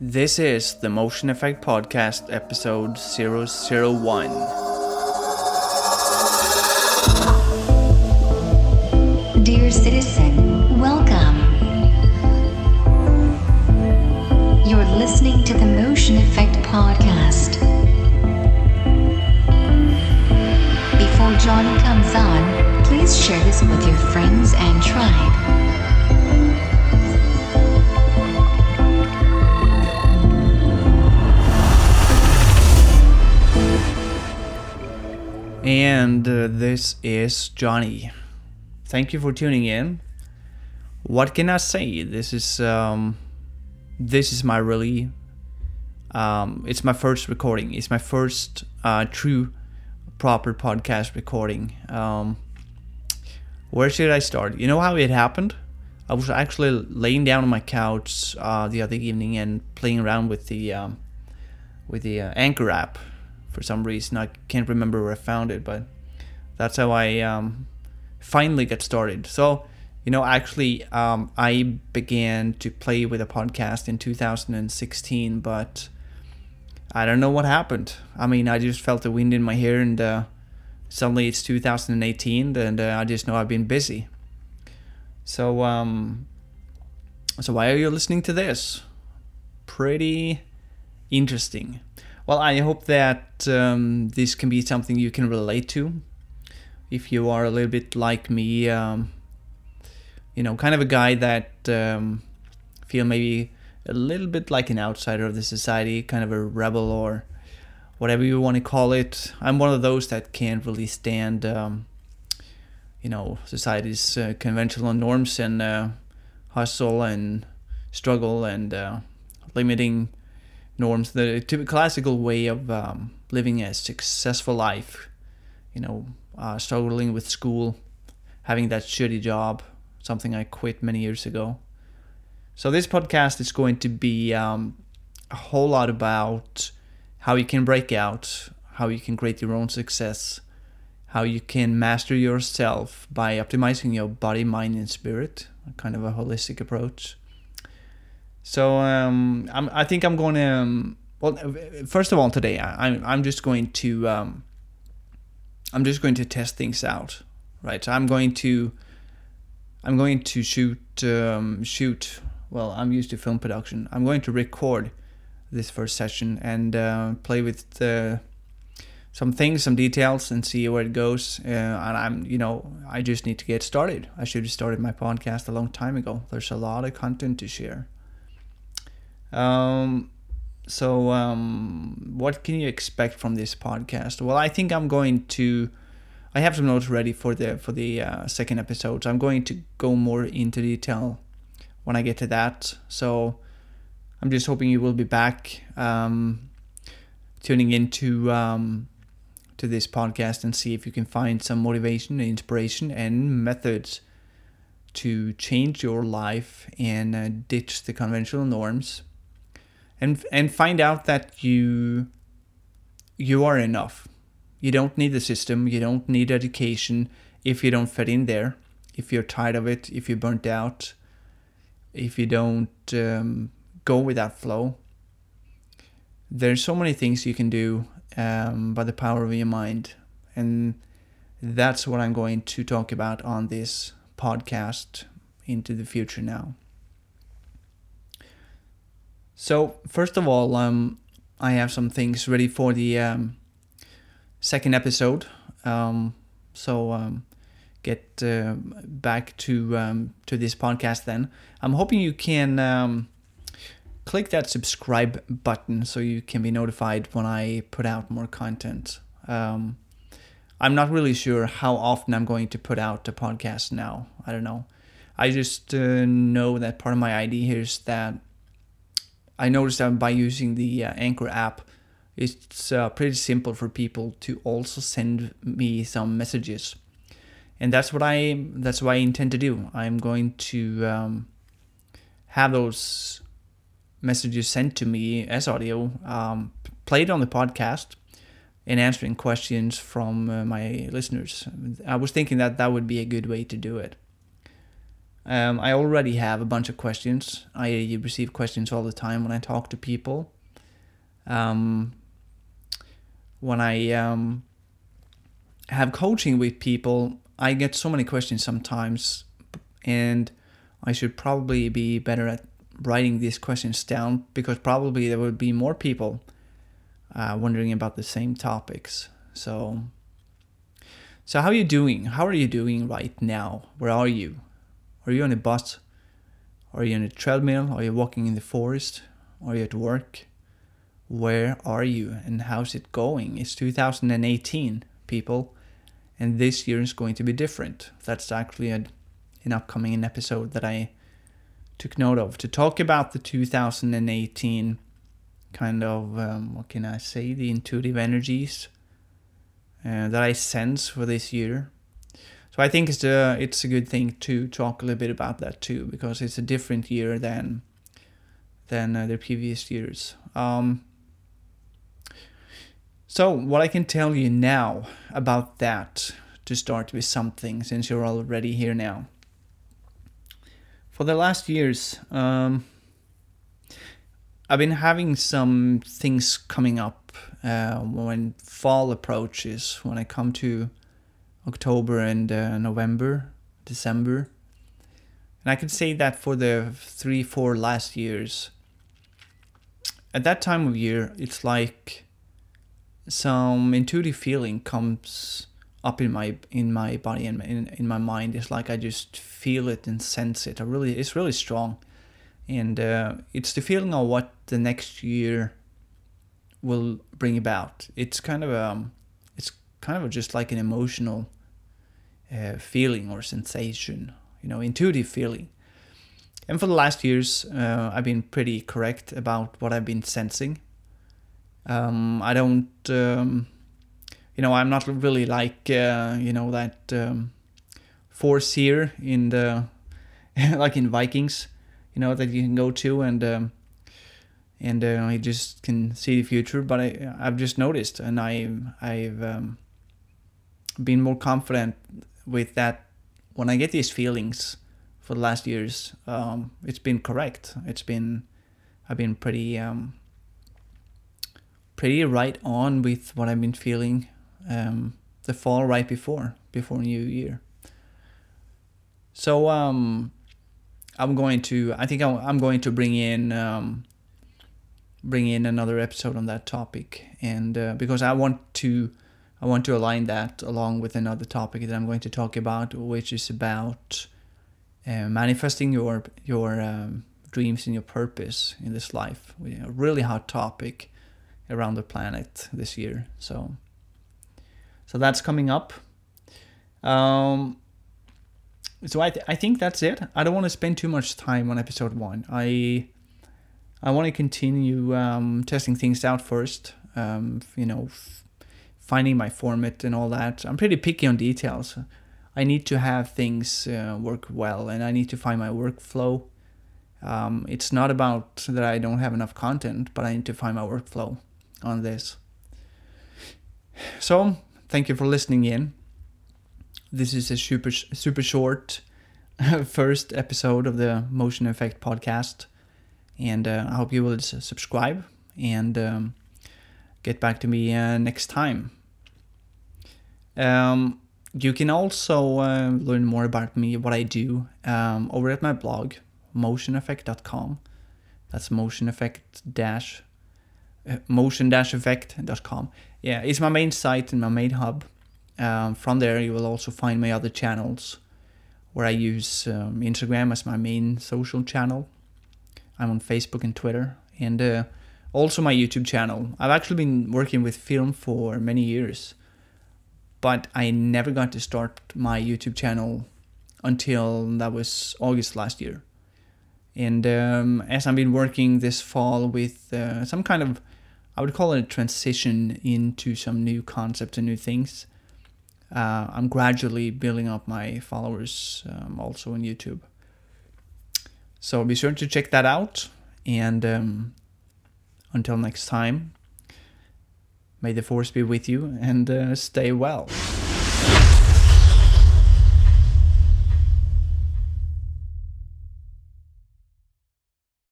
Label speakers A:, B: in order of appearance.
A: This is the Motion Effect Podcast, episode 001.
B: Dear citizen, welcome. You're listening to the Motion Effect Podcast. Before John comes on, please share this with your friends and tribe.
A: And uh, this is Johnny. Thank you for tuning in. What can I say? This is um, this is my really um, it's my first recording. It's my first uh, true proper podcast recording. Um, where should I start? You know how it happened? I was actually laying down on my couch uh, the other evening and playing around with the um, with the uh, Anchor app for some reason. I can't remember where I found it, but that's how I um, finally got started. So, you know, actually, um, I began to play with a podcast in 2016, but I don't know what happened. I mean, I just felt the wind in my hair, and uh, suddenly it's 2018, and uh, I just know I've been busy. So, um, so why are you listening to this? Pretty interesting. Well, I hope that um, this can be something you can relate to. If you are a little bit like me, um, you know, kind of a guy that um, feel maybe a little bit like an outsider of the society, kind of a rebel or whatever you want to call it. I'm one of those that can't really stand, um, you know, society's uh, conventional norms and uh, hustle and struggle and uh, limiting norms, the typical classical way of um, living a successful life. You know, uh, struggling with school, having that shitty job, something I quit many years ago. So this podcast is going to be um, a whole lot about how you can break out, how you can create your own success, how you can master yourself by optimizing your body, mind, and spirit, kind of a holistic approach. So um, I'm, I think I'm going to. Um, well, first of all, today I, I'm I'm just going to um, I'm just going to test things out, right? So I'm going to I'm going to shoot um, shoot. Well, I'm used to film production. I'm going to record this first session and uh, play with uh, some things, some details, and see where it goes. Uh, and I'm, you know, I just need to get started. I should have started my podcast a long time ago. There's a lot of content to share. Um, so, um, what can you expect from this podcast? Well, I think I'm going to. I have some notes ready for the for the uh, second episode. So I'm going to go more into detail when I get to that. So I'm just hoping you will be back, um, tuning into um, to this podcast and see if you can find some motivation, and inspiration, and methods to change your life and uh, ditch the conventional norms and and find out that you you are enough. You don't need the system. You don't need education if you don't fit in there. If you're tired of it, if you're burnt out, if you don't um, go with that flow. There's so many things you can do um, by the power of your mind, and that's what I'm going to talk about on this podcast into the future now. So first of all, um, I have some things ready for the um, second episode. Um, so um, get uh, back to um, to this podcast. Then I'm hoping you can click that subscribe button so you can be notified when I put out more content. I'm not really sure how often I'm going to put out a podcast now. I don't know. I just uh, know that part of my idea here is that I noticed that by using the uh, Anchor app, it's uh, pretty simple for people to also send me some messages, and that's what I that's what I intend to do. I'm going to um, have those messages sent to me as audio, um, played on the podcast, and answering questions from uh, my listeners. I was thinking that that would be a good way to do it. Um, I already have a bunch of questions. I receive questions all the time when I talk to people. Um, when I um, have coaching with people, I get so many questions sometimes, and I should probably be better at writing these questions down because probably there would be more people uh, wondering about the same topics. So, so how are you doing? How are you doing right now? Where are you? Are you on a bus? Are you on a treadmill? Are you walking in the forest? Are you at work? Where are you and how's it going? It's 2018, people, and this year is going to be different. That's actually a, an upcoming episode that I took note of to talk about the 2018 kind of um, what can I say the intuitive energies uh, that I sense for this year. So I think it's a it's a good thing to talk a little bit about that too because it's a different year than than uh, the previous years. Um, so what I can tell you now about that to start with something since you're already here now for the last years, um, I've been having some things coming up uh, when fall approaches, when I come to October and uh, November, December. And I can say that for the three, four last years, at that time of year, it's like some intuitive feeling comes up in my in my body and in, in my mind. It's like I just feel it and sense it. I really, it's really strong, and uh, it's the feeling of what the next year will bring about. It's kind of um, it's kind of just like an emotional uh, feeling or sensation, you know, intuitive feeling. And for the last years, uh, I've been pretty correct about what I've been sensing. Um, I don't. Um, you know, I'm not really like uh, you know that um, force here in the like in Vikings, you know that you can go to and um, and uh, you just can see the future. But I I've just noticed, and I've I've um, been more confident with that when I get these feelings for the last years. Um, it's been correct. It's been I've been pretty um, pretty right on with what I've been feeling um, the fall right before before New Year. So um, I'm going to. I think I'm going to bring in um, bring in another episode on that topic, and uh, because I want to. I want to align that along with another topic that I'm going to talk about, which is about uh, manifesting your your um, dreams and your purpose in this life. A really hot topic around the planet this year. So so that's coming up. Um, so I, th- I think that's it. I don't want to spend too much time on episode one. I I want to continue um, testing things out first. Um, you know, f- finding my format and all that. I'm pretty picky on details. I need to have things uh, work well, and I need to find my workflow. Um, it's not about that I don't have enough content, but I need to find my workflow on this. So thank you for listening in. This is a super super short first episode of the Motion Effect podcast, and uh, I hope you will subscribe and um, get back to me uh, next time. Um, you can also uh, learn more about me, what I do, um, over at my blog, motioneffect.com. That's motion effect dash motion-effect.com. Yeah, it's my main site and my main hub. Um, from there, you will also find my other channels where I use um, Instagram as my main social channel. I'm on Facebook and Twitter, and uh, also my YouTube channel. I've actually been working with film for many years, but I never got to start my YouTube channel until that was August last year. And um, as I've been working this fall with uh, some kind of I would call it a transition into some new concepts and new things. Uh, I'm gradually building up my followers um, also on YouTube. So be sure to check that out. And um, until next time, may the force be with you and uh, stay well.